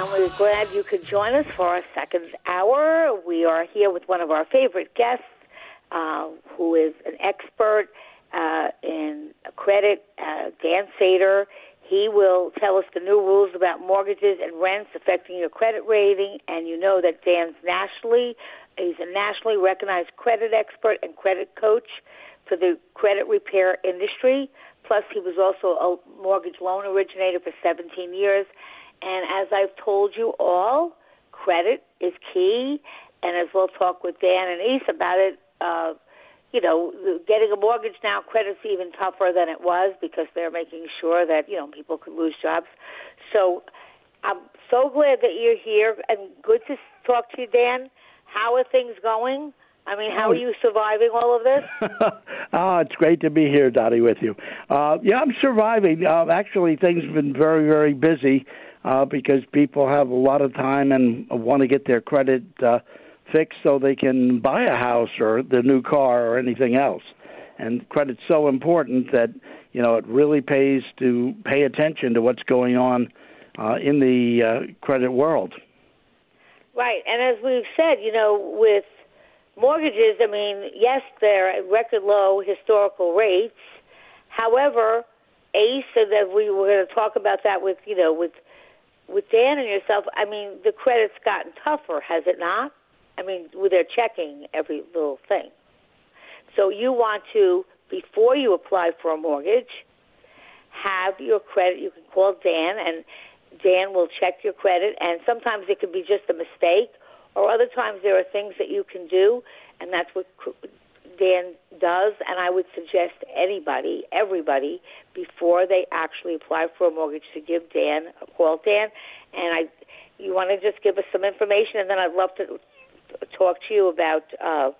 And we're glad you could join us for our second hour. We are here with one of our favorite guests, uh, who is an expert uh, in credit, uh, Dan Sater. He will tell us the new rules about mortgages and rents affecting your credit rating. And you know that Dan's nationally, he's a nationally recognized credit expert and credit coach for the credit repair industry. Plus, he was also a mortgage loan originator for 17 years. And as I've told you all, credit is key. And as we'll talk with Dan and Ace about it, uh, you know, getting a mortgage now, credit's even tougher than it was because they're making sure that, you know, people could lose jobs. So I'm so glad that you're here and good to talk to you, Dan. How are things going? I mean, how are you surviving all of this? oh, it's great to be here, Dottie, with you. Uh, yeah, I'm surviving. Uh, actually, things have been very, very busy uh, because people have a lot of time and want to get their credit uh, fixed so they can buy a house or their new car or anything else. And credit's so important that you know it really pays to pay attention to what's going on uh, in the uh, credit world. Right, and as we've said, you know, with mortgages, I mean, yes, they're at record low historical rates. However, Ace, and that we were going to talk about that with you know with with Dan and yourself. I mean, the credit's gotten tougher, has it not? I mean, they're checking every little thing. So you want to before you apply for a mortgage, have your credit. You can call Dan, and Dan will check your credit. And sometimes it could be just a mistake, or other times there are things that you can do, and that's what Dan does. And I would suggest anybody, everybody, before they actually apply for a mortgage, to give Dan a call. Dan, and I, you want to just give us some information, and then I'd love to talk to you about uh,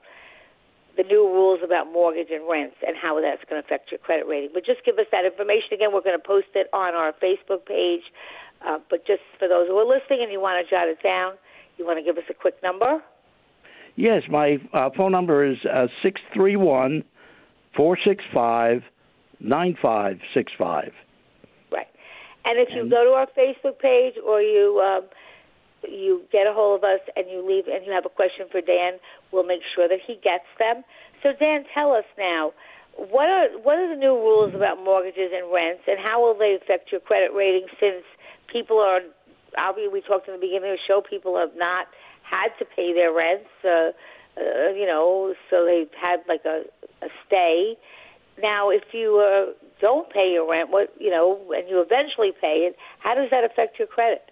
the new rules about mortgage and rents and how that's going to affect your credit rating. But just give us that information again. We're going to post it on our Facebook page. Uh, but just for those who are listening and you want to jot it down, you want to give us a quick number? Yes, my uh, phone number is uh, six three one four six five nine five six five. Right, and if you go to our Facebook page or you um, you get a hold of us and you leave and you have a question for Dan, we'll make sure that he gets them. So Dan, tell us now. What are what are the new rules about mortgages and rents, and how will they affect your credit rating? Since people are obviously we talked in the beginning of the show, people have not had to pay their rents, uh, uh, you know, so they've had like a, a stay. Now, if you uh, don't pay your rent, what you know, and you eventually pay it, how does that affect your credit?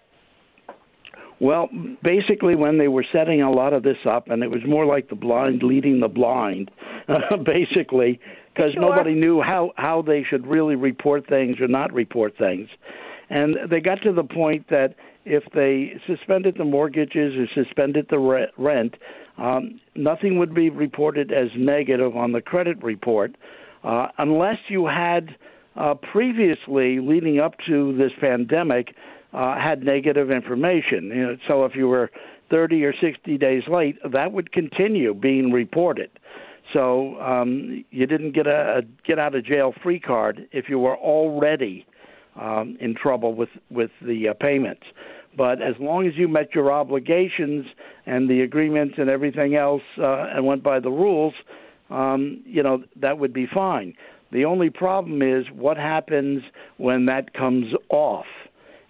Well, basically, when they were setting a lot of this up, and it was more like the blind leading the blind, uh, basically, because Sure. nobody knew how how they should really report things or not report things, and they got to the point that if they suspended the mortgages or suspended the rent, um, nothing would be reported as negative on the credit report, uh, unless you had uh, previously, leading up to this pandemic, uh, had negative information. You know, so if you were 30 or 60 days late, that would continue being reported. So um, you didn't get a, a get out of jail free card if you were already um, in trouble with with the uh, payments. But as long as you met your obligations and the agreements and everything else uh, and went by the rules, um, you know, that would be fine. The only problem is what happens when that comes off.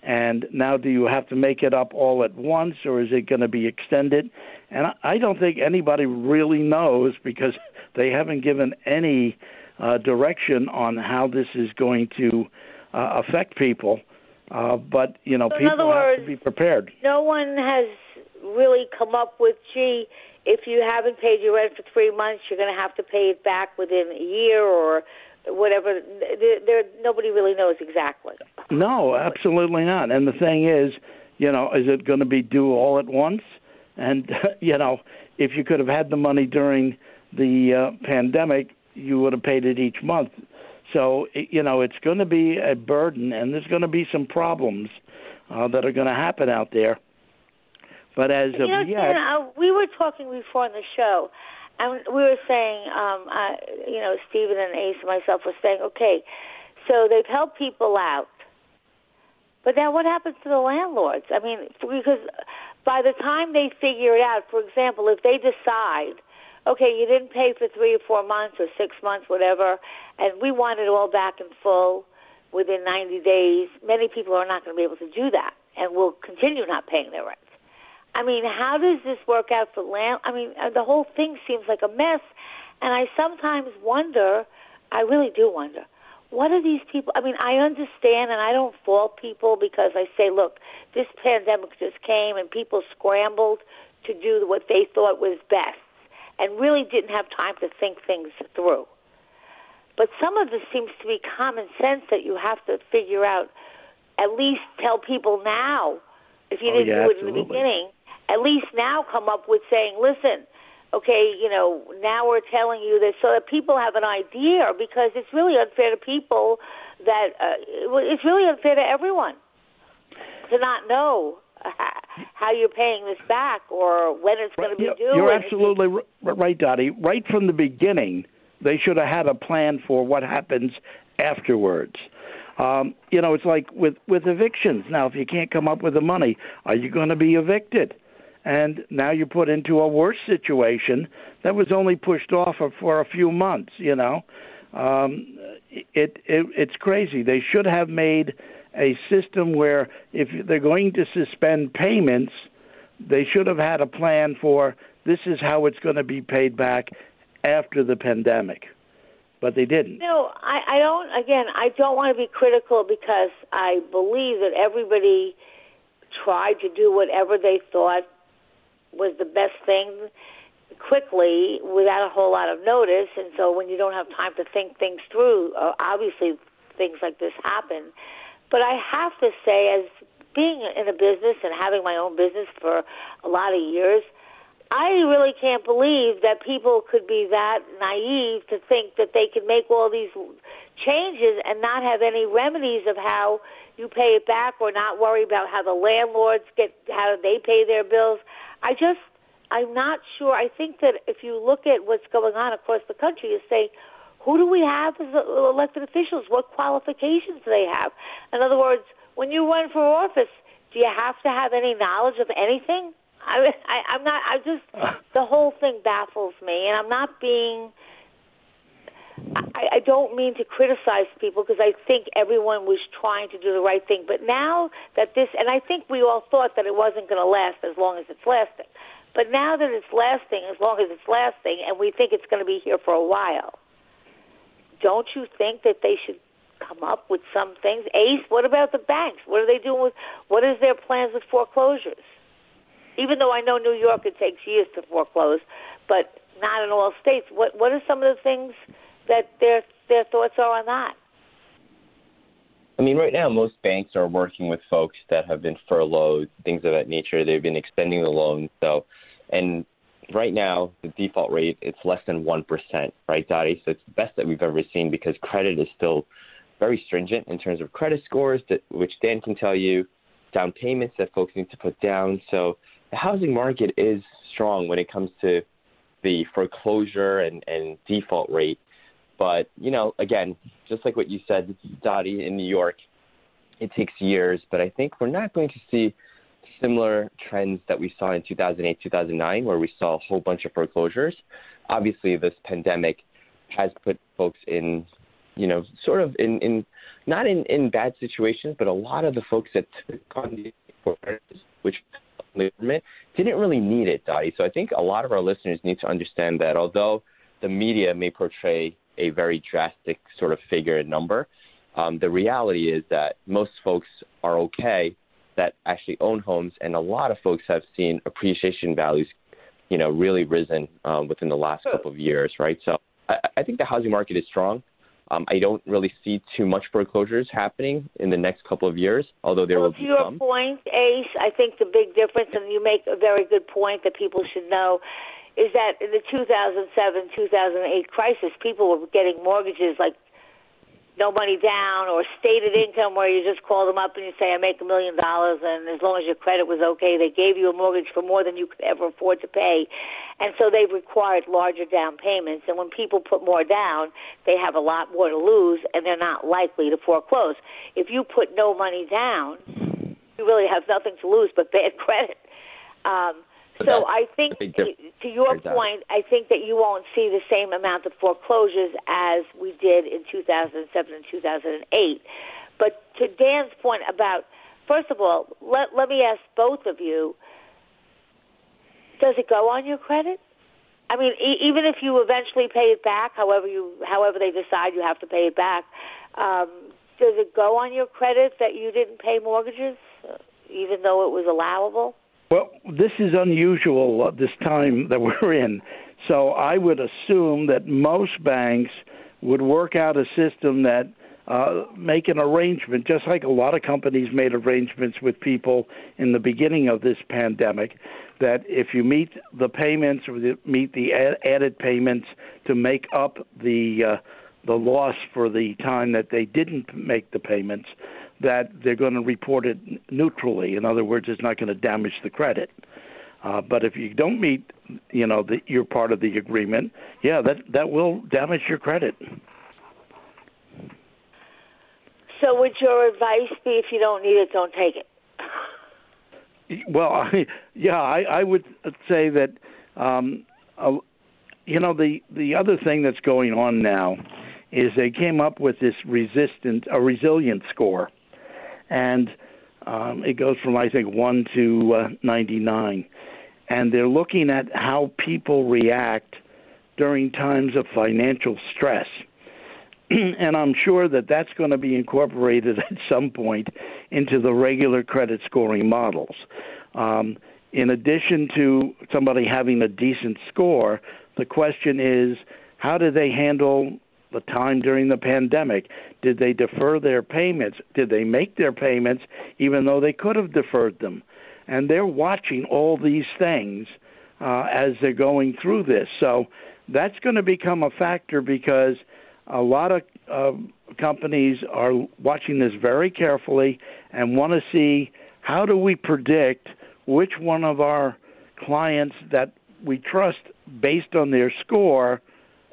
And now, do you have to make it up all at once, or is it going to be extended? And I don't think anybody really knows because they haven't given any uh, direction on how this is going to uh, affect people. Uh, but you know, So people other have to be prepared. No one has really come up with, gee, if you haven't paid your rent for three months, you're going to have to pay it back within a year or whatever. There, there, nobody really knows exactly. No, absolutely not. And the thing is, you know, is it going to be due all at once? And you know, if you could have had the money during the uh, pandemic, you would have paid it each month. So you know, it's going to be a burden, and there's going to be some problems uh, that are going to happen out there. But as You of know, yet, Dan, uh, we were talking before on the show, and we were saying, um, uh, you know, Stephen and Ace and myself were saying, okay, so they've helped people out, but now what happens to the landlords? I mean, because by the time they figure it out, for example, if they decide, okay, you didn't pay for three or four months or six months, whatever, and we want it all back in full within 90 days, many people are not going to be able to do that and will continue not paying their rent. I mean, how does this work out for land? I mean, uh, the whole thing seems like a mess, and I sometimes wonder. I really do wonder. What are these people? I mean, I understand, and I don't fault people because I say, look, this pandemic just came, and people scrambled to do what they thought was best, and really didn't have time to think things through. But some of this seems to be common sense that you have to figure out. At least tell people now, if you Oh, didn't yeah, do it in the beginning, at least now come up with saying, listen, okay, you know, now we're telling you this so that people have an idea because it's really unfair to people that uh, it's really unfair to everyone to not know uh, how you're paying this back or when it's going to be due. You're absolutely right, Dottie. Right from the beginning, they should have had a plan for what happens afterwards. Um, you know, it's like with with evictions. Now, if you can't come up with the money, are you going to be evicted? And now you're put into a worse situation that was only pushed off for, for a few months. You know, um, it, it it's crazy. They should have made a system where if they're going to suspend payments, they should have had a plan for this is how it's going to be paid back after the pandemic. But they didn't. No, I, I don't. Again, I don't want to be critical because I believe that everybody tried to do whatever they thought was the best thing quickly without a whole lot of notice. And so, when you don't have time to think things through, uh, obviously things like this happen. But I have to say, as being in a business and having my own business for a lot of years, I really can't believe that people could be that naive to think that they could make all these changes and not have any remedies of how you pay it back or not worry about how the landlords get how they pay their bills. I just I'm not sure. I think that if you look at what's going on across the country, you say, who do we have as elected officials? What qualifications do they have? In other words, when you run for office, do you have to have any knowledge of anything? I, I, I'm not. I just the whole thing baffles me, and I'm not being. I, I don't mean to criticize people because I think everyone was trying to do the right thing. But now that this, and I think we all thought that it wasn't going to last as long as it's lasting. But now that it's lasting as long as it's lasting, and we think it's going to be here for a while, don't you think that they should come up with some things? Ace, what about the banks? What are they doing with? What is their plans with foreclosures? Even though I know New York, it takes years to foreclose, but not in all states. What What are some of the things that their their thoughts are on that? I mean, right now, most banks are working with folks that have been furloughed, things of that nature. They've been extending the loans. So, and right now, the default rate it's less than one percent, right, Dottie? So it's the best that we've ever seen because credit is still very stringent in terms of credit scores, that which Dan can tell you, down payments that folks need to put down. So the housing market is strong when it comes to the foreclosure and, and default rate. But, you know, again, just like what you said, Dottie, in New York, it takes years, but I think we're not going to see similar trends that we saw in 2008, 2009, where we saw a whole bunch of foreclosures. obviously this pandemic has put folks in, you know, sort of in, in not in, in bad situations, but a lot of the folks that took on these which the government didn't really need it, Dottie. So I think a lot of our listeners need to understand that although the media may portray a very drastic sort of figure and number, um, the reality is that most folks are okay that actually own homes, and a lot of folks have seen appreciation values, you know, really risen um, within the last couple of years, right? So I, I think the housing market is strong. Um, I don't really see too much foreclosures happening in the next couple of years, although there well, will be to your some. point, Ace, I think the big difference, and you make a very good point that people should know, is that in the 2007 2008 crisis, people were getting mortgages like no money down or stated income where you just call them up and you say, I make a million dollars and as long as your credit was okay, they gave you a mortgage for more than you could ever afford to pay. And so they've required larger down payments. And when people put more down, they have a lot more to lose and they're not likely to foreclose. If you put no money down, you really have nothing to lose but bad credit. Um, so I think, to your point, I think that you won't see the same amount of foreclosures as we did in 2007 and 2008. But to Dan's point about, first of all, let, let me ask both of you, does it go on your credit? I mean, e- even if you eventually pay it back, however you, however they decide you have to pay it back, um, does it go on your credit that you didn't pay mortgages, even though it was allowable? Well, this is unusual at this time that we're in. So I would assume that most banks would work out a system that uh, make an arrangement, just like a lot of companies made arrangements with people in the beginning of this pandemic, that if you meet the payments or the, meet the added payments to make up the uh, the loss for the time that they didn't make the payments, that they're going to report it neutrally. In other words, it's not going to damage the credit. Uh, but if you don't meet, you know, the, your part of the agreement, yeah, that that will damage your credit. So, would your advice be if you don't need it, don't take it? Well, I, yeah, I, I would say that, um, uh, you know, the the other thing that's going on now is they came up with this resistant a resilient score and um, it goes from I think one to uh, 99, and they're looking at how people react during times of financial stress. and I'm sure that that's going to be incorporated at some point into the regular credit scoring models. Um, in addition to somebody having a decent score, the question is how do they handle the time during the pandemic? Did they defer their payments? Did they make their payments even though they could have deferred them? And they're watching all these things uh, as they're going through this. So that's going to become a factor because a lot of uh, companies are watching this very carefully and want to see how do we predict which one of our clients that we trust based on their score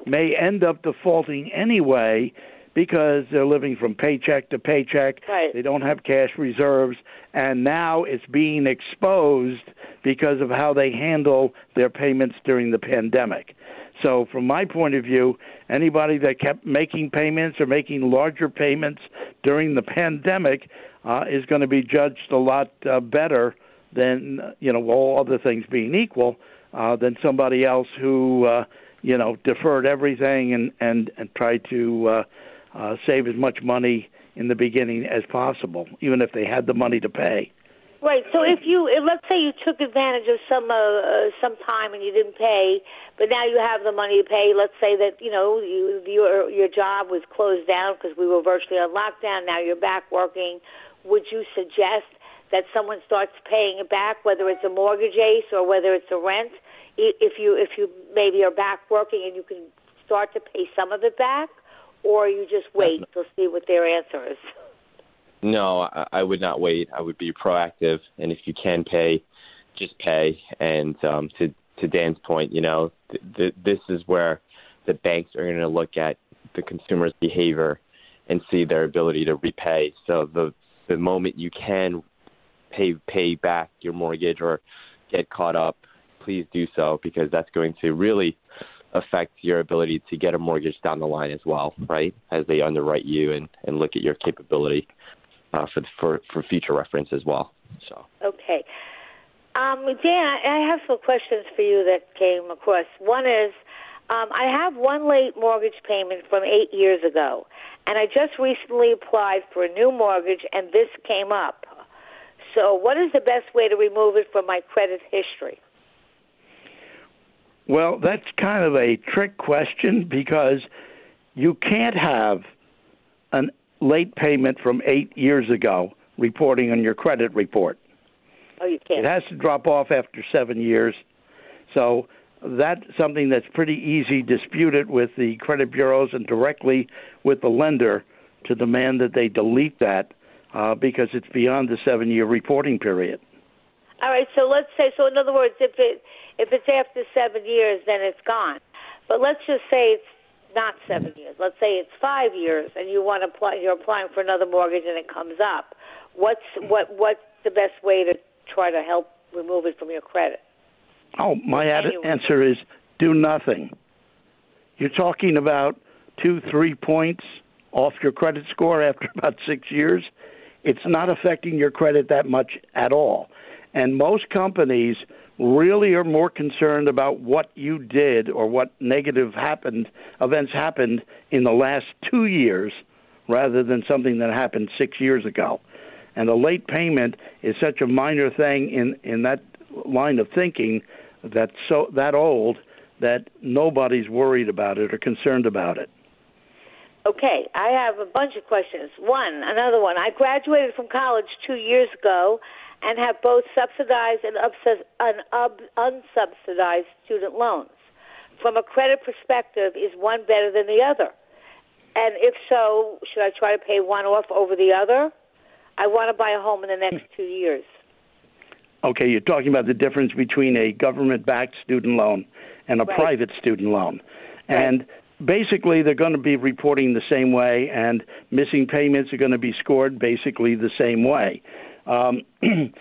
may end up defaulting anyway because they're living from paycheck to paycheck. Right. They don't have cash reserves, and now it's being exposed because of how they handle their payments during the pandemic. So, from my point of view, anybody that kept making payments or making larger payments during the pandemic uh, is going to be judged a lot uh, better than, you know, all other things being equal, uh, than somebody else who. Uh, you know, deferred everything and and and tried to uh, uh, save as much money in the beginning as possible, even if they had the money to pay. Right. So if you, let's say you took advantage of some uh, uh, some time and you didn't pay, but now you have the money to pay. Let's say that you know you, your your job was closed down because we were virtually on lockdown. Now you're back working. Would you suggest that someone starts paying it back, whether it's a mortgage ace or whether it's a rent? If you if you maybe are back working and you can start to pay some of it back, or you just wait to see what their answer is. No, I, I would not wait. I would be proactive, and if you can pay, just pay. And um, to to Dan's point, you know, th- th- this is where the banks are going to look at the consumer's behavior and see their ability to repay. So the the moment you can pay pay back your mortgage or get caught up please do so because that's going to really affect your ability to get a mortgage down the line as well, right? As they underwrite you and, and look at your capability uh, for, for for future reference as well. So okay, um, Dan, I have some questions for you that came across. One is. Um, I have one late mortgage payment from eight years ago, and I just recently applied for a new mortgage, and this came up. So, what is the best way to remove it from my credit history? Well, that's kind of a trick question because you can't have a late payment from eight years ago reporting on your credit report. Oh, you can't. It has to drop off after seven years. So that's something that's pretty easy disputed with the credit bureaus and directly with the lender to demand that they delete that uh, because it's beyond the seven year reporting period. All right, so let's say so. In other words, if it if it's after seven years, then it's gone. But let's just say it's not seven years. Let's say it's five years, and you want to apply. You're applying for another mortgage, and it comes up. What's what what's the best way to try to help remove it from your credit? Oh, my ad- answer is do nothing. You're talking about two, three points off your credit score after about six years. It's not affecting your credit that much at all. And most companies really are more concerned about what you did or what negative happened, events happened in the last two years rather than something that happened six years ago. And a late payment is such a minor thing in, in that line of thinking that's so that old that nobody's worried about it or concerned about it. Okay, I have a bunch of questions. One, another one. I graduated from college two years ago and have both subsidized and unsubsidized student loans. From a credit perspective, is one better than the other? And if so, should I try to pay one off over the other? I want to buy a home in the next two years. Okay, you're talking about the difference between a government backed student loan and a right. private student loan. Right. And basically, they're going to be reporting the same way, and missing payments are going to be scored basically the same way. Um,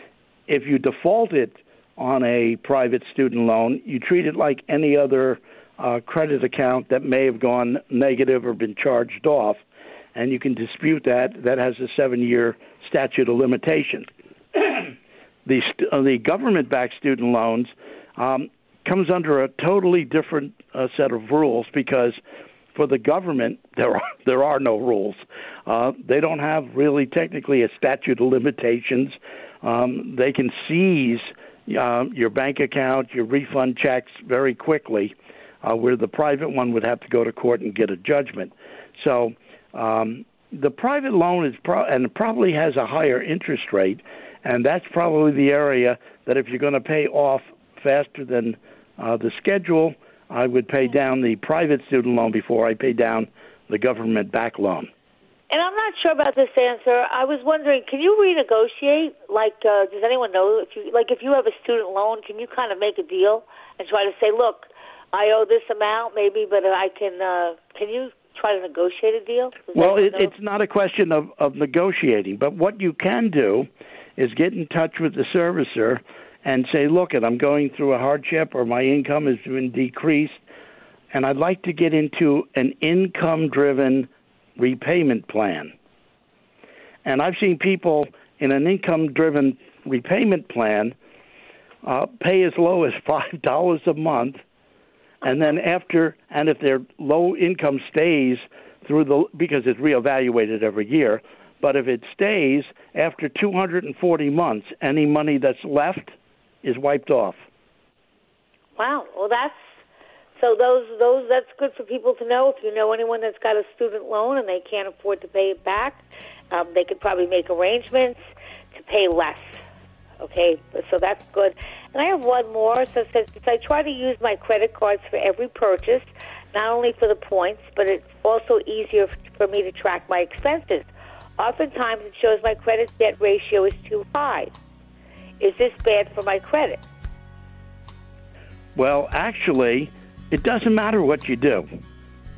if you default it on a private student loan, you treat it like any other uh, credit account that may have gone negative or been charged off, and you can dispute that. That has a seven year statute of limitation. the, st- uh, the government backed student loans um, comes under a totally different uh, set of rules because for the government, there are there are no rules. Uh, they don't have really technically a statute of limitations. Um, they can seize uh, your bank account, your refund checks very quickly, uh, where the private one would have to go to court and get a judgment. So um, the private loan is pro- and probably has a higher interest rate, and that's probably the area that if you're going to pay off faster than uh, the schedule I would pay down the private student loan before I pay down the government back loan. And I'm not sure about this answer. I was wondering, can you renegotiate? Like, uh, does anyone know if you like if you have a student loan, can you kind of make a deal and try to say, look, I owe this amount, maybe, but I can. Uh, can you try to negotiate a deal? Does well, it, it's not a question of of negotiating, but what you can do is get in touch with the servicer and say, look, I'm going through a hardship or my income has been decreased, and I'd like to get into an income driven repayment plan. And I've seen people in an income driven repayment plan uh, pay as low as $5 a month. And then after, and if their low income stays through the, because it's reevaluated every year, but if it stays after 240 months, any money that's left is wiped off. Wow. Well, that's so those those that's good for people to know. If you know anyone that's got a student loan and they can't afford to pay it back, um, they could probably make arrangements to pay less. Okay, so that's good. And I have one more. So it says I try to use my credit cards for every purchase, not only for the points, but it's also easier for me to track my expenses. Oftentimes, it shows my credit debt ratio is too high. Is this bad for my credit? Well, actually, it doesn't matter what you do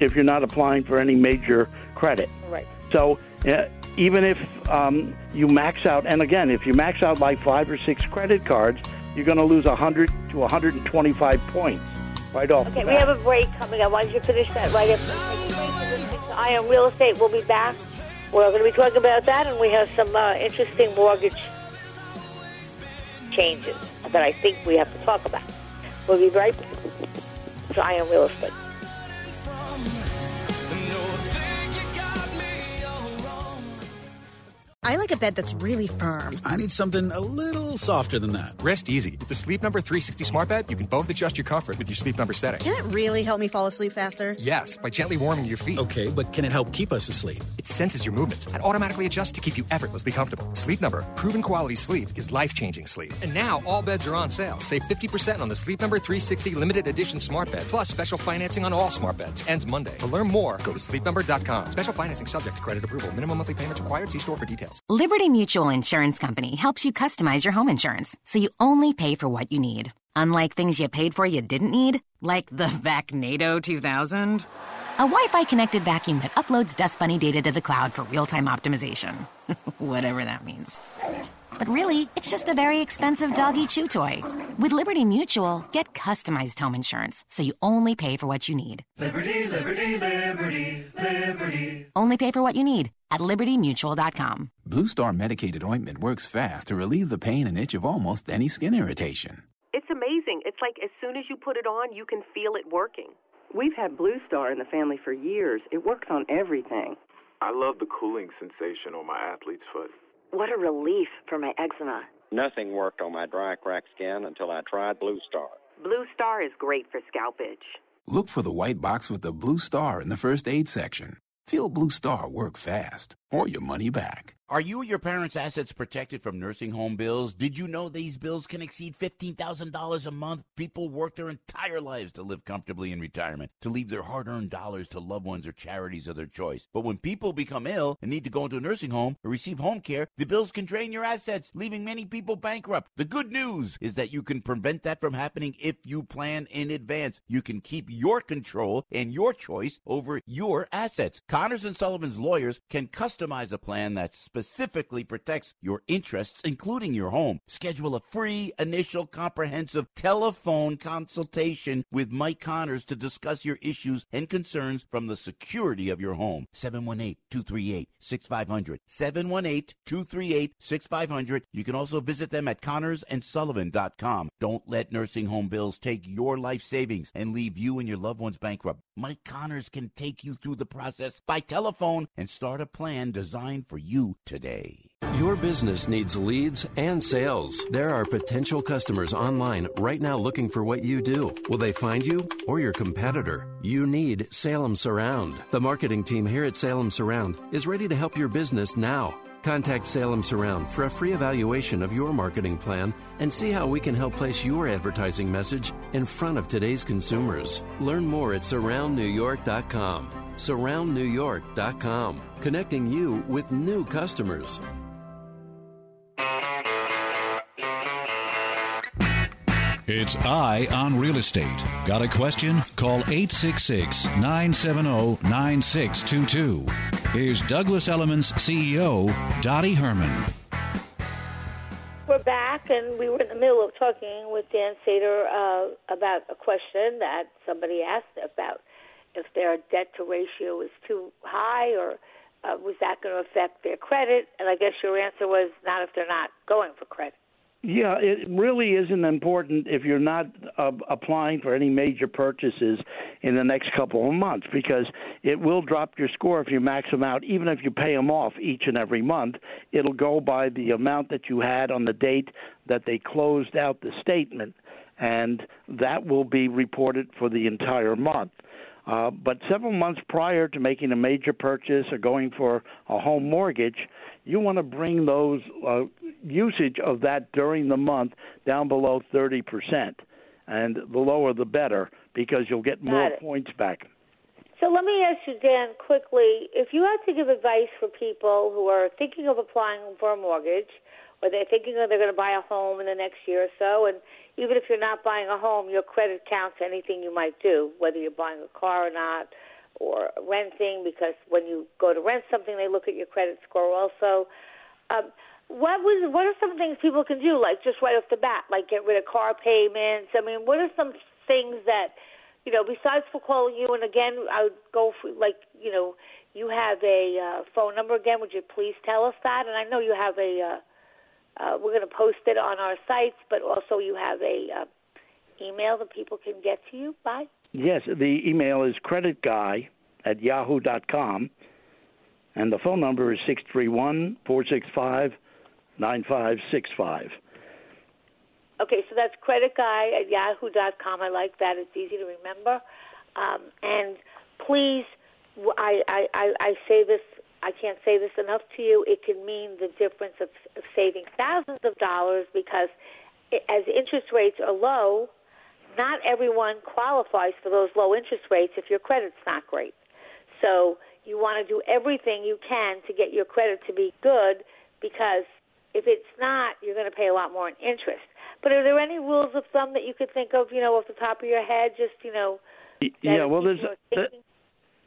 if you're not applying for any major credit. Right. So uh, even if um, you max out, and again, if you max out like five or six credit cards, you're going to lose 100 to 125 points. right off. Okay, we have a break coming up. Why don't you finish that right after we take a break? You're listening to Eye on Real Estate. We'll be back. We're going to be talking about that, and we have some uh, interesting mortgage changes that I think we have to talk about. We'll be right back to Eye on Real Estate. I like a bed that's really firm. I need something a little softer than that. Rest easy. With the Sleep Number 360 Smart Bed, you can both adjust your comfort with your Sleep Number setting. Can it really help me fall asleep faster? Yes, by gently warming your feet. Okay, but can it help keep us asleep? It senses your movements and automatically adjusts to keep you effortlessly comfortable. Sleep Number, proven quality sleep is life-changing sleep. And now all beds are on sale. Save 50% on the Sleep Number 360 limited edition Smart Bed, plus special financing on all smart beds. Ends Monday. To learn more, go to sleepnumber.com. Special financing subject to credit approval. Minimum monthly payments required. See store for details. Liberty Mutual Insurance Company helps you customize your home insurance so you only pay for what you need. Unlike things you paid for you didn't need, like the Vacnado 2000. A Wi Fi connected vacuum that uploads Dust Bunny data to the cloud for real time optimization. Whatever that means. But really, it's just a very expensive doggy chew toy. With Liberty Mutual, get customized home insurance so you only pay for what you need. Liberty, liberty, liberty, liberty. Only pay for what you need at libertymutual.com. Blue Star medicated ointment works fast to relieve the pain and itch of almost any skin irritation. It's amazing. It's like as soon as you put it on, you can feel it working. We've had Blue Star in the family for years. It works on everything. I love the cooling sensation on my athlete's foot. What a relief for my eczema. Nothing worked on my dry, cracked skin until I tried Blue Star. Blue Star is great for scalp itch. Look for the white box with the blue star in the first aid section. Feel Blue Star work fast or your money back. Are you or your parents' assets protected from nursing home bills? Did you know these bills can exceed $15,000 a month? People work their entire lives to live comfortably in retirement, to leave their hard earned dollars to loved ones or charities of their choice. But when people become ill and need to go into a nursing home or receive home care, the bills can drain your assets, leaving many people bankrupt. The good news is that you can prevent that from happening if you plan in advance. You can keep your control and your choice over your assets. Connors and Sullivan's lawyers can customize a plan that specifically protects your interests, including your home. Schedule a free initial comprehensive telephone consultation with Mike Connors to discuss your issues and concerns from the security of your home. 718-238-6500. 718-238-6500. You can also visit them at connorsandsullivan.com. Don't let nursing home bills take your life savings and leave you and your loved ones bankrupt. Mike Connors can take you through the process by telephone and start a plan designed for you today. Your business needs leads and sales. There are potential customers online right now looking for what you do. Will they find you or your competitor? You need Salem Surround. The marketing team here at Salem Surround is ready to help your business now. Contact Salem Surround for a free evaluation of your marketing plan and see how we can help place your advertising message in front of today's consumers. Learn more at surroundnewyork.com. Surroundnewyork.com, connecting you with new customers. It's Eye on Real Estate. Got a question? Call 866 970 9622. Here's Douglas Elliman's CEO, Dottie Herman. We're back, and we were in the middle of talking with Dan Sater uh, about a question that somebody asked about if their debt to ratio is too high or uh, was that going to affect their credit? And I guess your answer was not if they're not going for credit. Yeah, it really isn't important if you're not uh, applying for any major purchases in the next couple of months because it will drop your score if you max them out. Even if you pay them off each and every month, it'll go by the amount that you had on the date that they closed out the statement, and that will be reported for the entire month. Uh, but several months prior to making a major purchase or going for a home mortgage, you want to bring those uh, usage of that during the month down below 30%. And the lower the better because you'll get more points back. So let me ask you, Dan, quickly if you had to give advice for people who are thinking of applying for a mortgage, or they're thinking they're going to buy a home in the next year or so, and even if you're not buying a home, your credit counts anything you might do, whether you're buying a car or not, or renting, because when you go to rent something, they look at your credit score also. Um, what was what are some things people can do, like just right off the bat, like get rid of car payments? I mean, what are some things that you know, besides for calling you, and again, I would go for like, you know, you have a uh, phone number again. Would you please tell us that? And I know you have a. Uh, uh, we're going to post it on our sites, but also you have a uh, email that people can get to you by. Yes, the email is creditguy at yahoo dot com, and the phone number is six three one four six five nine five six five. Okay, so that's creditguy at yahoo dot com. I like that. It's easy to remember. Um, and please, I, I, I, I say this, I can't say this enough to you. It can mean the difference of, of saving thousands of dollars because it, as interest rates are low, not everyone qualifies for those low interest rates if your credit's not great. So you want to do everything you can to get your credit to be good because if it's not, you're going to pay a lot more in interest. But are there any rules of thumb that you could think of, you know, off the top of your head, just, you know, yeah, well, there's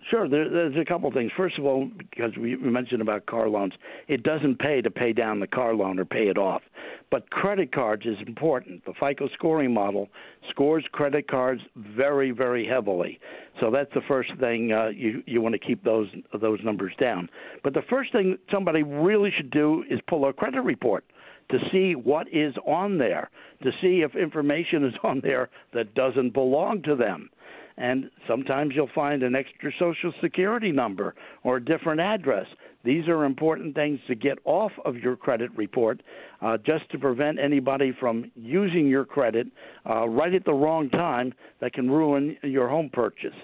sure there, there's a couple things. First of all, because we, mentioned about car loans, it doesn't pay to pay down the car loan or pay it off, but credit cards is important. The FICO scoring model scores credit cards very, very heavily. So that's the first thing uh, you you want to keep those those numbers down. But the first thing somebody really should do is pull a credit report to see what is on there, to see if information is on there that doesn't belong to them. And sometimes you'll find an extra social security number or a different address. These are important things to get off of your credit report uh, just to prevent anybody from using your credit uh, right at the wrong time that can ruin your home purchase.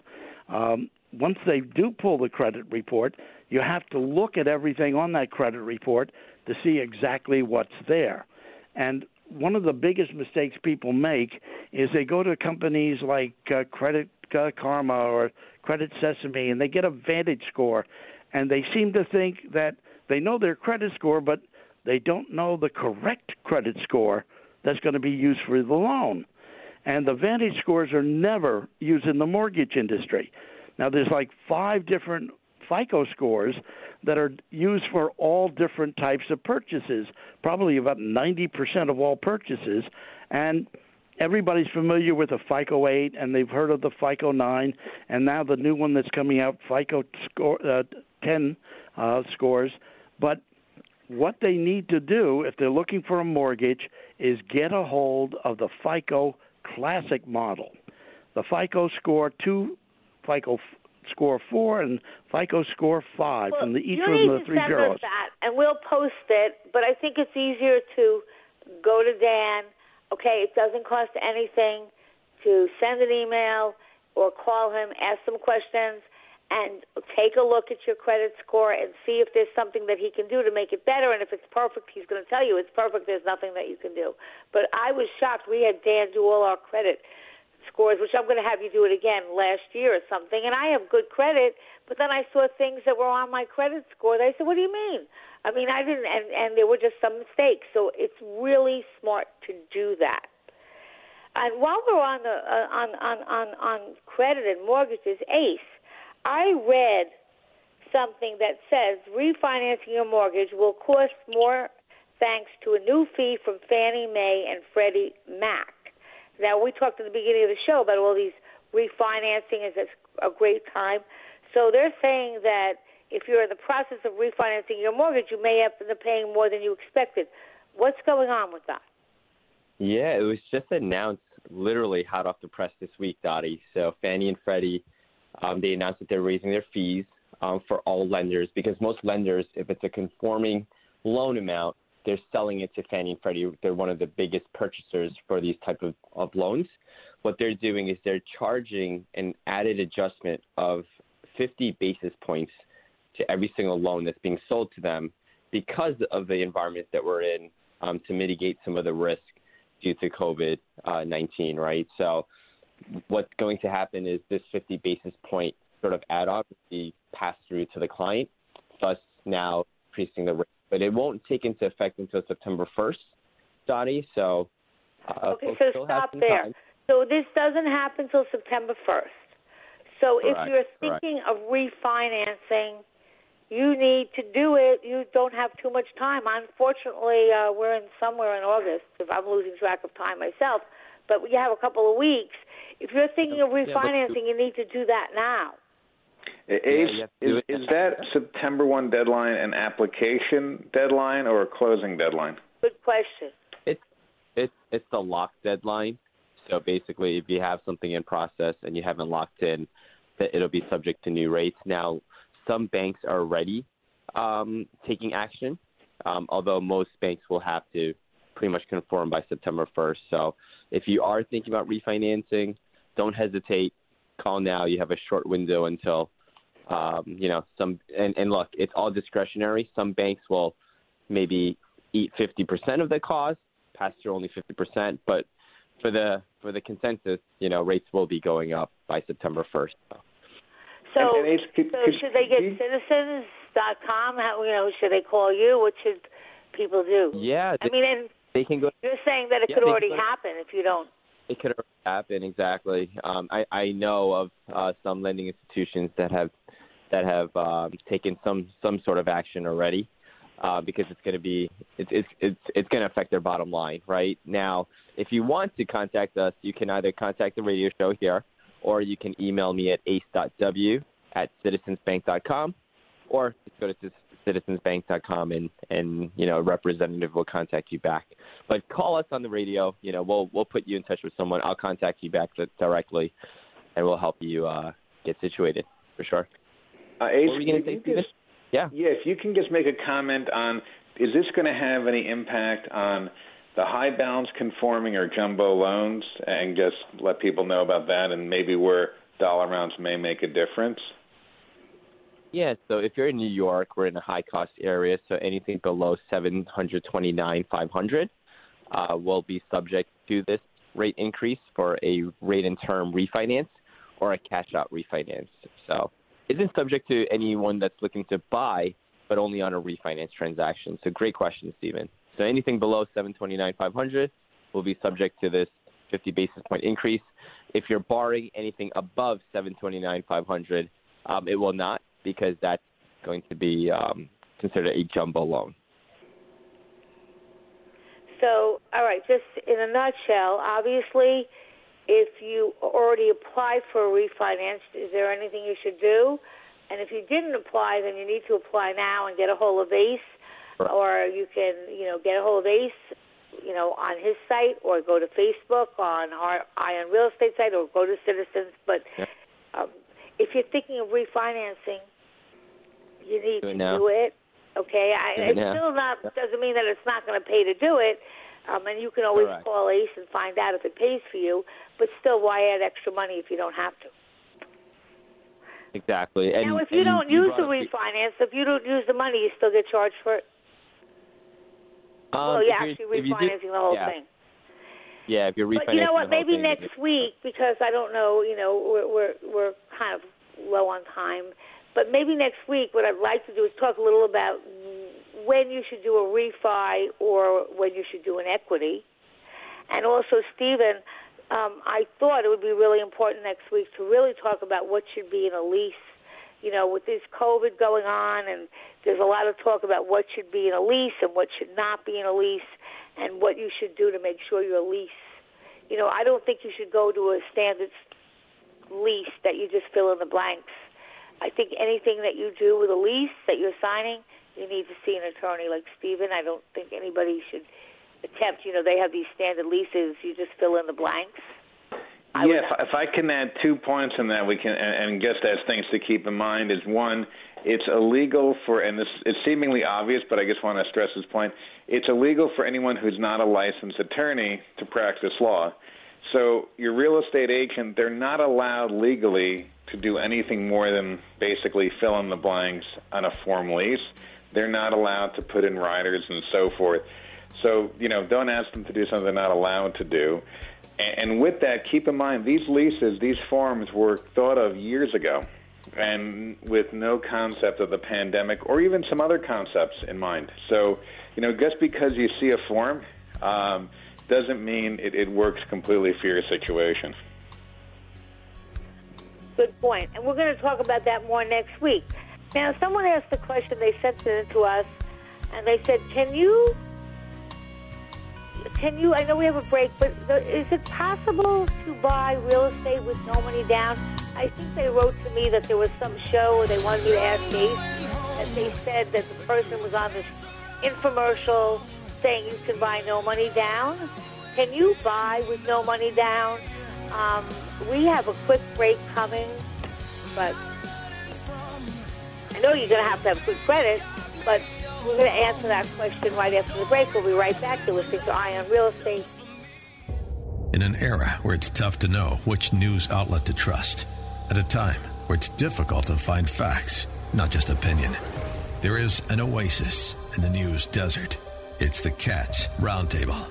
Um, once they do pull the credit report, you have to look at everything on that credit report to see exactly what's there. And one of the biggest mistakes people make is they go to companies like uh, Credit uh, Karma or Credit Sesame and they get a Vantage score, and they seem to think that they know their credit score, but they don't know the correct credit score that's going to be used for the loan. And the Vantage scores are never used in the mortgage industry. Now, there's like five different FICO scores that are used for all different types of purchases, probably about 90% of all purchases. And everybody's familiar with the FICO 8 and they've heard of the FICO 9 and now the new one that's coming out FICO score, uh, 10 uh, scores but what they need to do if they're looking for a mortgage is get a hold of the FICO classic model the FICO score 2 FICO score four and FICO score five well, from the each of the three bureaus. That, and we'll post it. But I think it's easier to go to Dan. Okay, it doesn't cost anything to send an email or call him, ask some questions, and take a look at your credit score and see if there's something that he can do to make it better. And if it's perfect, he's going to tell you it's perfect. There's nothing that you can do. But I was shocked. We had Dan do all our credit scores, which I'm going to have you do it again last year or something. And I have good credit, but then I saw things that were on my credit score. They said, "What do you mean?" I mean, I didn't, and and there were just some mistakes. So it's really smart to do that. And while we're on the uh, on on on on credit and mortgages, Ace, I read something that says refinancing your mortgage will cost more thanks to a new fee from Fannie Mae and Freddie Mac. Now, we talked at the beginning of the show about all these refinancing is a great time. So they're saying that if you're in the process of refinancing your mortgage, you may end up paying more than you expected. What's going on with that? Yeah, it was just announced literally hot off the press this week, Dottie. So Fannie and Freddie, um, they announced that they're raising their fees um, for all lenders because most lenders, if it's a conforming loan amount, they're selling it to Fannie and Freddie. They're one of the biggest purchasers for these type of, of loans. What they're doing is they're charging an added adjustment of 50 basis points to every single loan that's being sold to them because of the environment that we're in um, to mitigate some of the risk due to COVID uh, 19, right? So, what's going to happen is this 50 basis point sort of add on will be passed through to the client, thus now increasing the risk but it won't take into effect until September 1st, Dottie. So, uh, okay, so stop there. Time. So this doesn't happen until September 1st. So Correct. if you're thinking of refinancing, you need to do it. You don't have too much time. Unfortunately, uh, we're in somewhere in August. If I'm losing track of time myself, but we have a couple of weeks. if you're thinking of refinancing, you need to do that now. Ace, you have is, that September 1 deadline an application deadline or a closing deadline? Good question. It's it's it's the lock deadline. So basically, if you have something in process and you haven't locked in, that it'll be subject to new rates. Now, some banks are already um, taking action, um, although most banks will have to pretty much conform by September 1st. So if you are thinking about refinancing, don't hesitate. Call now. You have a short window until um, you know some. And, and look, it's all discretionary. Some banks will maybe eat 50% of the cost, pass through only 50%, but for the for the consensus, you know, rates will be going up by September 1st. So, And- and Ace, could- so could should they get you- citizens.com? How you know? Should they call you? What should people do? Yeah, I mean, and they can go. you're saying that it Yeah, could already could. happen if you don't. It could happen exactly. Um, I I know of uh, some lending institutions that have that have um, taken some some sort of action already uh, because it's going to be it's it's it's it's going to affect their bottom line right now. If you want to contact us, you can either contact the radio show here, or you can email me at ace.w at citizensbank.com, or just go to citizensbank.com and and you know a representative will contact you back. But call us on the radio. You know we'll we'll put you in touch with someone. I'll contact you back directly, and we'll help you uh, get situated for sure. Uh, Ace, What were you say, you just- Yeah. Yeah, if you can just make a comment on is this going to have any impact on the high balance conforming or jumbo loans and just let people know about that and maybe where dollar amounts may make a difference? Yeah, so if you're in New York, we're in a high cost area, so anything below 729 500 uh, will be subject to this rate increase for a rate and term refinance or a cash out refinance. So isn't subject to anyone that's looking to buy, but only on a refinance transaction. So great question, Stephen. So anything below 729 500 will be subject to this 50 basis point increase. If you're borrowing anything above 729 500, um, it will not because that's going to be um, considered a jumbo loan. So, all right, just in a nutshell, obviously, if you already applied for a refinance, is there anything you should do? And if you didn't apply, then you need to apply now and get a hold of Ace, or you can, you know, get a hold of Ace, you know, on his site, or go to Facebook on our Eye on Real Estate site, or go to Citizens. But um, if you're thinking of refinancing, you need Do to now. do it. Okay, I, Do it it's now. still not doesn't mean that it's not going to pay to do it. Um, and you can always Correct. call Ace and find out if it pays for you. But still, why add extra money if you don't have to? Exactly. And, now, if you don't use the refinance, if you don't use the money, you still get charged for it. Um, well, you're actually you do- refinancing the whole yeah. thing. Yeah, if you're refinancing But you know what? Maybe next week because I don't know. You know, we're we're we're kind of low on time. But maybe next week, what I'd like to do is talk a little about when you should do a refi or when you should do an equity. And also, Stephen, um, I thought it would be really important next week to really talk about what should be in a lease. You know, with this COVID going on, and there's a lot of talk about what should be in a lease and what should not be in a lease, and what you should do to make sure your lease. You know, I don't think you should go to a standard lease that you just fill in the blanks. I think anything that you do with a lease that you're signing, you need to see an attorney like Stephen. I don't think anybody should attempt. You know, they have these standard leases. You just fill in the blanks. I yeah, if, if I can add two points in that, we can, and, and just as things to keep in mind is one, it's illegal for, and this it's seemingly obvious, but I just want to stress this point. It's illegal for anyone who's not a licensed attorney to practice law. So your real estate agent, they're not allowed legally to do anything more than basically fill in the blanks on a form lease. They're not allowed to put in riders and so forth. So, you know, don't ask them to do something they're not allowed to do. And, and with that, keep in mind these leases, these forms were thought of years ago, and with no concept of the pandemic or even some other concepts in mind. So, you know, just because you see a form um, doesn't mean it, it works completely for your situation. Good point. And we're going to talk about that more next week. Now, someone asked the question, they sent it in to us, and they said, Can you can you? I know we have a break, but is it possible to buy real estate with no money down? I think they wrote to me that there was some show they wanted me to ask Ace that they said that the person was on this infomercial saying you can buy no money down. Can you buy with no money down? Um, we have a quick break coming, but I know you're going to have to have good credit, but we're going to answer that question right after the break. We'll be right back. You're listening to Eye on Real Estate. In an era where it's tough to know which news outlet to trust, at a time where it's difficult to find facts, not just opinion, there is an oasis in the news desert. It's the Cats Roundtable.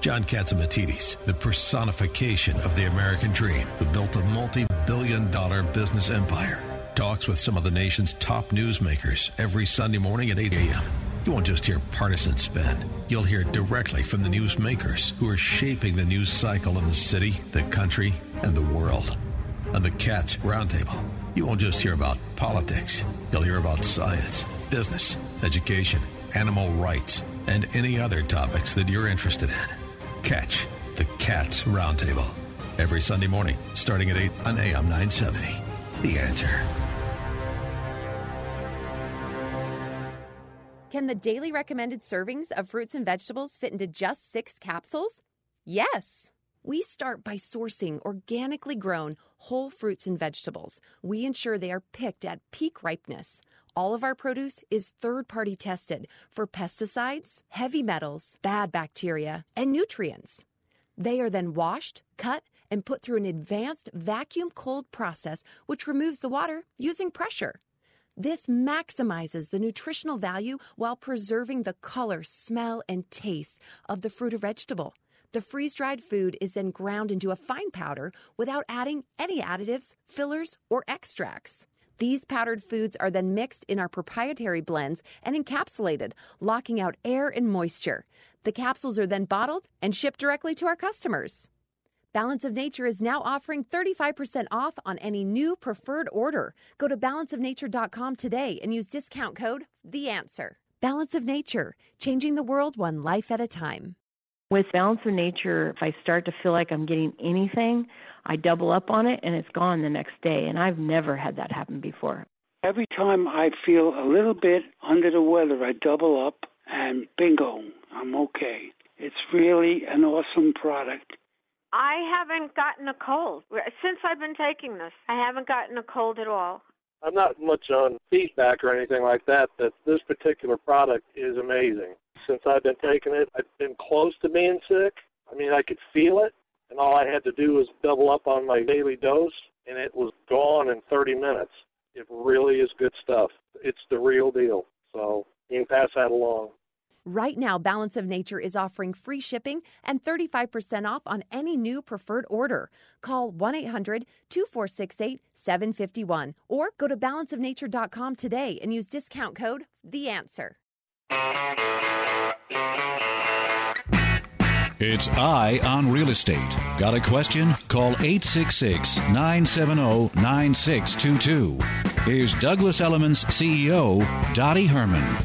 John Catsimatidis, the personification of the American dream, who built a multi billion dollar business empire, talks with some of the nation's top newsmakers every Sunday morning at 8 a.m. You won't just hear partisan spin. You'll hear directly from the newsmakers who are shaping the news cycle in the city, the country, and the world. On the Cats Roundtable, you won't just hear about politics. You'll hear about science, business, education, animal rights, and any other topics that you're interested in. Catch the Cats Roundtable every Sunday morning, starting at 8 on AM 970. The answer. Can the daily recommended servings of fruits and vegetables fit into just six capsules? Yes. We start by sourcing organically grown whole fruits and vegetables. We ensure they are picked at peak ripeness. All of our produce is third party tested for pesticides, heavy metals, bad bacteria, and nutrients. They are then washed, cut, and put through an advanced vacuum cold process which removes the water using pressure. This maximizes the nutritional value while preserving the color, smell, and taste of the fruit or vegetable. The freeze dried food is then ground into a fine powder without adding any additives, fillers, or extracts. These powdered foods are then mixed in our proprietary blends and encapsulated, locking out air and moisture. The capsules are then bottled and shipped directly to our customers. Balance of Nature is now offering 35% off on any new preferred order. Go to balanceofnature.com today and use discount code THE ANSWER. Balance of Nature, changing the world one life at a time. With Balance of Nature, if I start to feel like I'm getting anything, I double up on it and it's gone the next day. And I've never had that happen before. Every time I feel a little bit under the weather, I double up and bingo, I'm okay. It's really an awesome product. I haven't gotten a cold since I've been taking this. I haven't gotten a cold at all. I'm not much on feedback or anything like that, but this particular product is amazing. Since I've been taking it, I've been close to being sick. I mean, I could feel it, and all I had to do was double up on my daily dose, and it was gone in 30 minutes. It really is good stuff. It's the real deal. So you can pass that along. Right now, Balance of Nature is offering free shipping and 35% off on any new preferred order. Call 1 800 2468 751 or go to balanceofnature.com today and use discount code THE ANSWER. It's Eye on Real Estate. Got a question? Call 866 970 9622. Here's Douglas Elliman's CEO, Dottie Herman.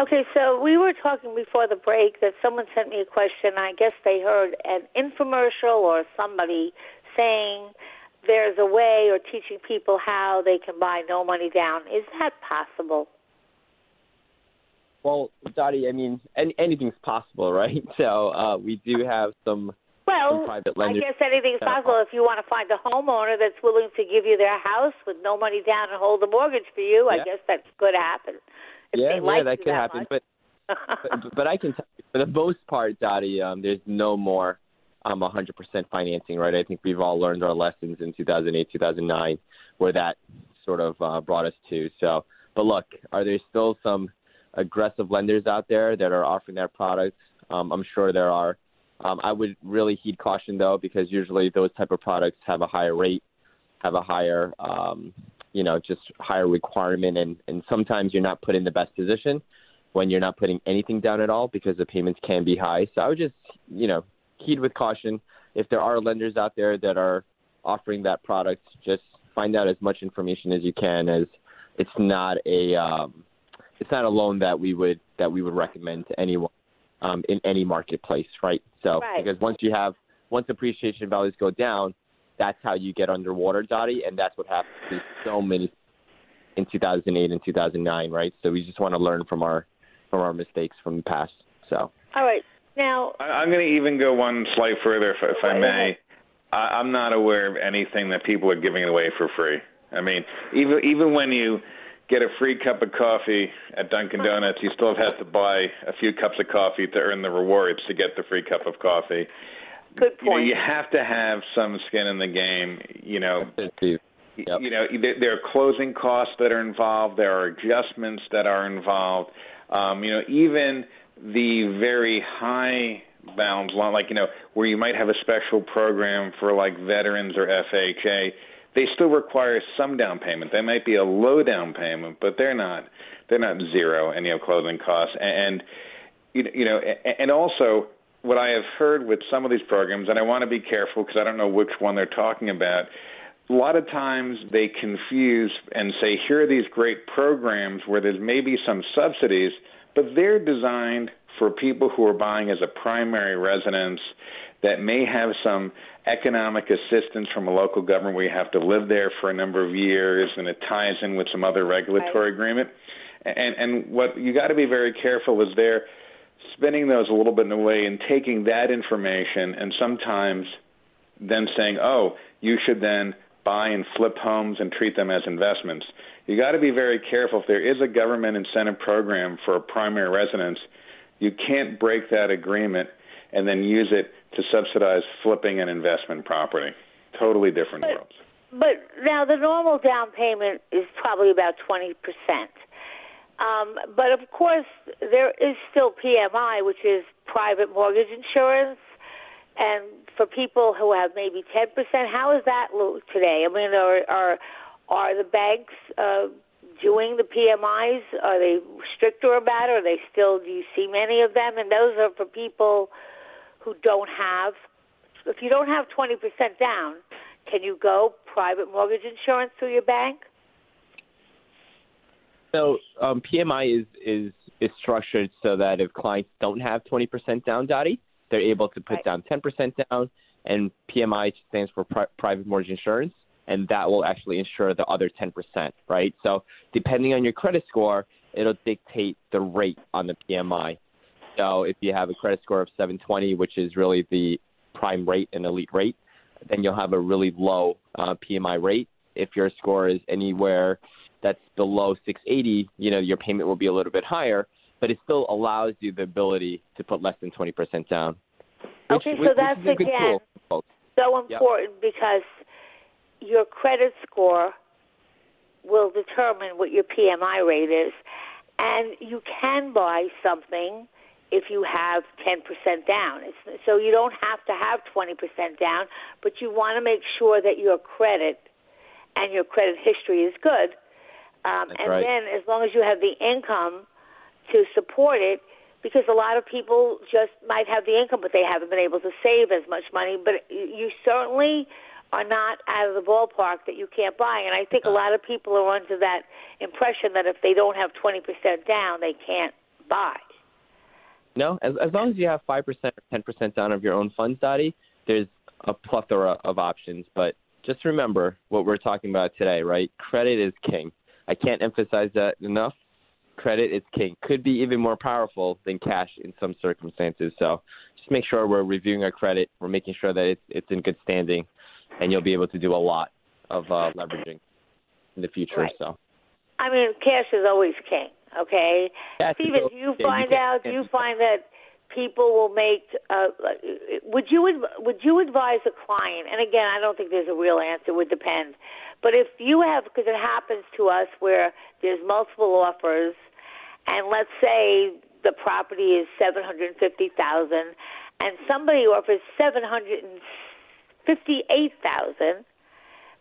Okay, so we were talking before the break that someone sent me a question. I guess they heard an infomercial or somebody saying there's a way or teaching people how they can buy no money down. Is that possible? Well, Dottie, I mean, any, anything's possible, right? So uh, we do have some, well, some private I guess anything's possible if you want to find a homeowner that's willing to give you their house with no money down and hold the mortgage for you. I Yeah. guess that could happen. Yeah, yeah, that could that happen. But, but but I can tell you, for the most part, Dottie, um, there's no more um 100% financing, right? I think we've all learned our lessons in 2008, 2009, where that sort of uh, brought us to. So, but look, are there still some aggressive lenders out there that are offering that product? Um, I'm sure there are. Um, I would really heed caution though, because usually those type of products have a higher rate, have a higher, um, you know, just higher requirement, and and sometimes you're not put in the best position when you're not putting anything down at all because the payments can be high. So I would just, you know, heed with caution. If there are lenders out there that are offering that product, just find out as much information as you can as it's not a um, it's not a loan that we would that we would recommend to anyone um, in any marketplace, right? So Right. because once you have once appreciation values go down, that's how you get underwater, Dottie, and that's what happened to so many in 2008 and 2009, right? So we just want to learn from our from our mistakes from the past. So All right. Now, I- I'm going to even go one slight further, if, if I may. I, I'm not aware of anything that people are giving away for free. I mean, even even when you get a free cup of coffee at Dunkin' Donuts, you still have to buy a few cups of coffee to earn the rewards to get the free cup of coffee. Good You know, you have to have some skin in the game. You know, you know, there, there are closing costs that are involved. There are adjustments that are involved. Um, you know, even the very high bound loan, like you know, where you might have a special program for like veterans or FHA, they still require some down payment. They might be a low down payment, but they're not they're not zero any of closing costs. And, and you you know, a- and also what I have heard with some of these programs, and I want to be careful because I don't know which one they're talking about. A lot of times they confuse and say, here are these great programs where there's maybe some subsidies, but they're designed for people who are buying as a primary residence that may have some economic assistance from a local government where you have to live there for a number of years and it ties in with some other regulatory agreement. And and what you got to be very careful is they're spinning those a little bit in a way and taking that information and sometimes then saying, "Oh, you should then buy and flip homes and treat them as investments." You got to be very careful. If there is a government incentive program for a primary residence, you can't break that agreement and then use it to subsidize flipping an investment property. Totally different worlds. but now the normal down payment is probably about 20%. Um, but of course, there is still PMI, which is private mortgage insurance. And for people who have maybe 10%, how is that today? I mean, are, are, are the banks uh, doing the PMIs? Are they stricter about it? Are they still, do you see many of them? And those are for people who don't have, if you don't have 20% down, can you go private mortgage insurance through your bank? So um, PMI is is is structured so that if clients don't have 20% down, Dottie, they're able to put down 10% down, and PMI stands for pri- private mortgage insurance, and that will actually insure the other 10%, right? So depending on your credit score, it'll dictate the rate on the PMI. So if you have a credit score of 720, which is really the prime rate and elite rate, then you'll have a really low uh, PMI rate. If your score is anywhere that's below 680, you know, your payment will be a little bit higher, but it still allows you the ability to put less than 20% down. Which, okay, so which that's good again tool for folks. so Yep. important because your credit score will determine what your PMI rate is, and you can buy something if you have 10% down. It's, so you don't have to have 20% down, but you want to make sure that your credit and your credit history is good. Um, That's and right. then, as long as you have the income to support it, because a lot of people just might have the income, but they haven't been able to save as much money. But you certainly are not out of the ballpark that you can't buy. And I think a lot of people are under that impression that if they don't have 20% down, they can't buy. No, as, as long as you have 5% or 10% down of your own funds, Dottie, there's a plethora of options. But just remember what we're talking about today, right? Credit is king. I can't emphasize that enough. Credit is king. Could be even more powerful than cash in some circumstances. So just make sure we're reviewing our credit. We're making sure that it's, it's in good standing, and you'll be able to do a lot of uh, leveraging in the future. Right. So. I mean, cash is always king. Okay, Cash is Stephen, do you king. Find can't- out? Do you find that people will make? Uh, would you would you advise a client? And again, I don't think there's a real answer. It would depend. But if you have, because it happens to us where there's multiple offers, and let's say the property is seven hundred fifty thousand, and somebody offers seven hundred fifty-eight thousand,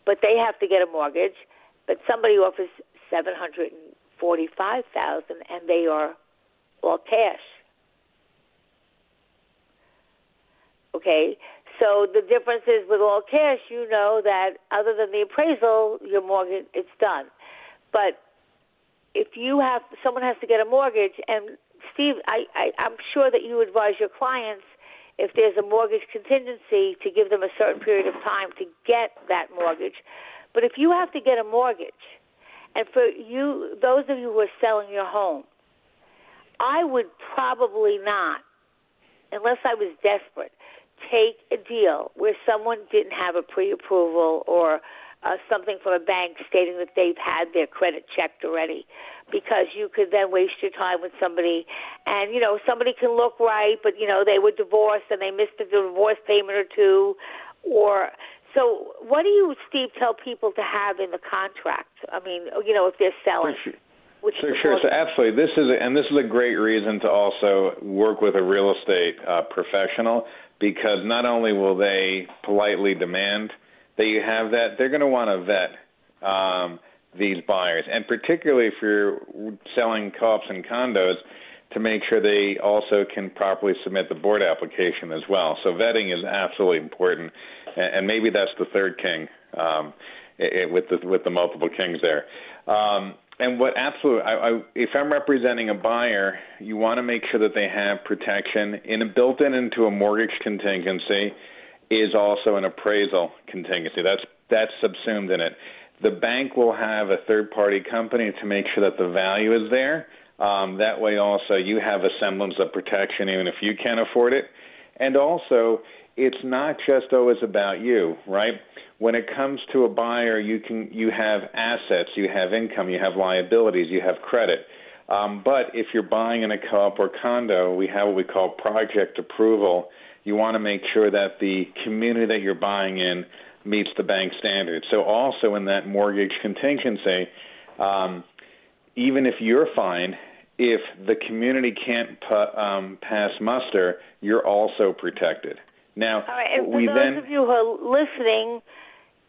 but they have to get a mortgage. But somebody offers seven hundred forty-five thousand, and they are all cash. Okay, so the difference is with all cash, you know that other than the appraisal, your mortgage it's done. But if you have someone has to get a mortgage, and Steve, I, I I'm sure that you advise your clients if there's a mortgage contingency to give them a certain period of time to get that mortgage. But if you have to get a mortgage, and for you, those of you who are selling your home, I would probably not, unless I was desperate, take a deal where someone didn't have a pre-approval or uh, something from a bank stating that they've had their credit checked already because you could then waste your time with somebody and you know somebody can look right but you know they were divorced and they missed a divorce payment or two or so what do you steve tell people to have in the contract i mean you know if they're selling Sure. So sure, so absolutely. This is a, and this is a great reason to also work with a real estate uh, professional because not only will they politely demand that you have that, they're going to want to vet um, these buyers, and particularly if you're selling co-ops and condos, to make sure they also can properly submit the board application as well. So vetting is absolutely important, and, maybe that's the third king um, it, with the with the multiple kings there. Um, and what absolutely, I, I, if I'm representing a buyer, you want to make sure that they have protection in a built in into a mortgage contingency is also an appraisal contingency. That's that's subsumed in it. The bank will have a third party company to make sure that the value is there. Um, that way, also you have a semblance of protection, even if you can't afford it. And also, it's not just always about you, right? When it comes to a buyer, you can you have assets, you have income, you have liabilities, you have credit. Um, but if you're buying in a co-op or condo, we have what we call project approval. You want to make sure that the community that you're buying in meets the bank standards. So also in that mortgage contingency, um, even if you're fine, if the community can't pu- um, pass muster, you're also protected. Now, All right, and for we those then of you who are listening,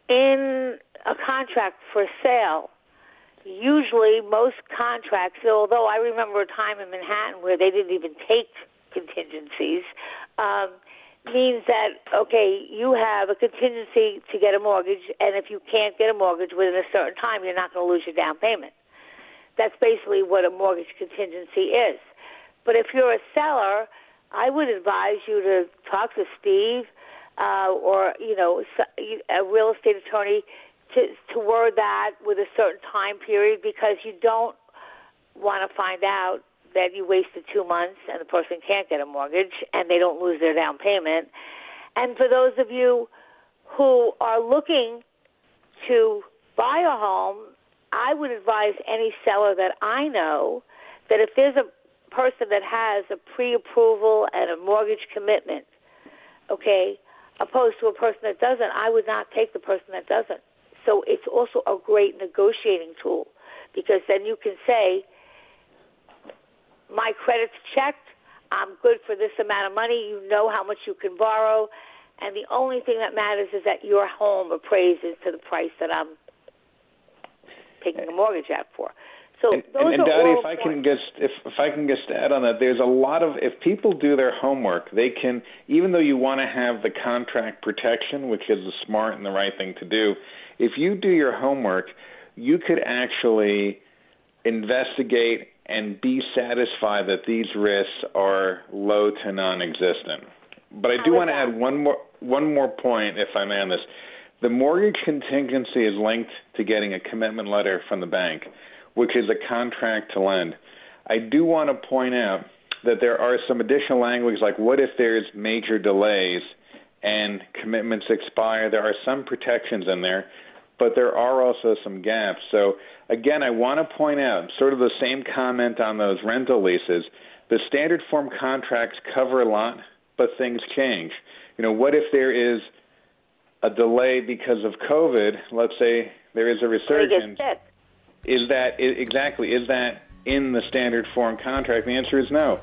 in a contract for sale, usually most contracts, although I remember a time in Manhattan where they didn't even take contingencies, um, means that, okay, you have a contingency to get a mortgage, and if you can't get a mortgage within a certain time, you're not going to lose your down payment. That's basically what a mortgage contingency is. But if you're a seller, I would advise you to talk to Steve uh, or you know a real estate attorney to to word that with a certain time period because you don't want to find out that you wasted two months and the person can't get a mortgage and they don't lose their down payment. And for those of you who are looking to buy a home, I would advise any seller that I know that if there's a person that has a pre-approval and a mortgage commitment, okay, opposed to a person that doesn't, I would not take the person that doesn't. So it's also a great negotiating tool because then you can say, my credit's checked, I'm good for this amount of money, you know how much you can borrow, and the only thing that matters is that your home appraises to the price that I'm taking a mortgage out for. So and, those and, and Dottie, if I points. can just if if I can just add on that, there's a lot of if people do their homework, they can even though you want to have the contract protection, which is the smart and the right thing to do. If you do your homework, you could actually investigate and be satisfied that these risks are low to non-existent. But I do want to add one more one more point, if I may, on this. The mortgage contingency is linked to getting a commitment letter from the bank, which is a contract to lend. I do want to point out that there are some additional language, like what if there's major delays and commitments expire? There are some protections in there, but there are also some gaps. So, again, I want to point out sort of the same comment on those rental leases. The standard form contracts cover a lot, but things change. You know, what if there is a delay because of COVID? Let's say there is a resurgence. Is that exactly is that in the standard form contract? The answer is no.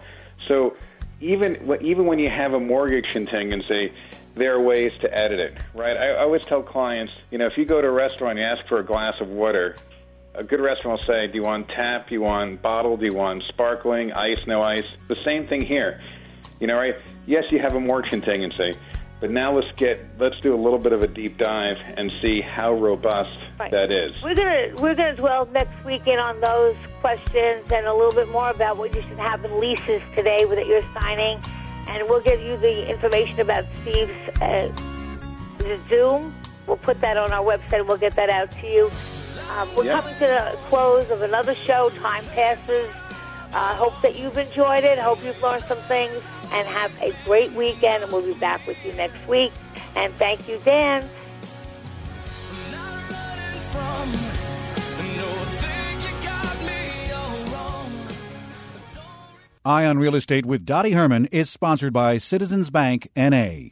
So even even when you have a mortgage contingency, there are ways to edit it, right? I, I always tell clients, you know, if you go to a restaurant, and you ask for a glass of water. A good restaurant will say, "Do you want tap? Do you want bottle? Do you want sparkling? Ice? No ice?" The same thing here. You know, right? Yes, you have a mortgage contingency, But now let's get let's do a little bit of a deep dive and see how robust Right. that is. We're gonna we're gonna dwell next weekend on those questions and a little bit more about what you should have in leases today that you're signing, and we'll give you the information about Steve's uh, Zoom. We'll put that on our website. We'll get that out to you. Um, we're Yeah. coming to the close of another show. Time passes. Uh, hope that you've enjoyed it. Hope you've learned some things, and have a great weekend. And we'll be back with you next week. And thank you, Dan. Eye on Real Estate with Dottie Herman is sponsored by Citizens Bank NA.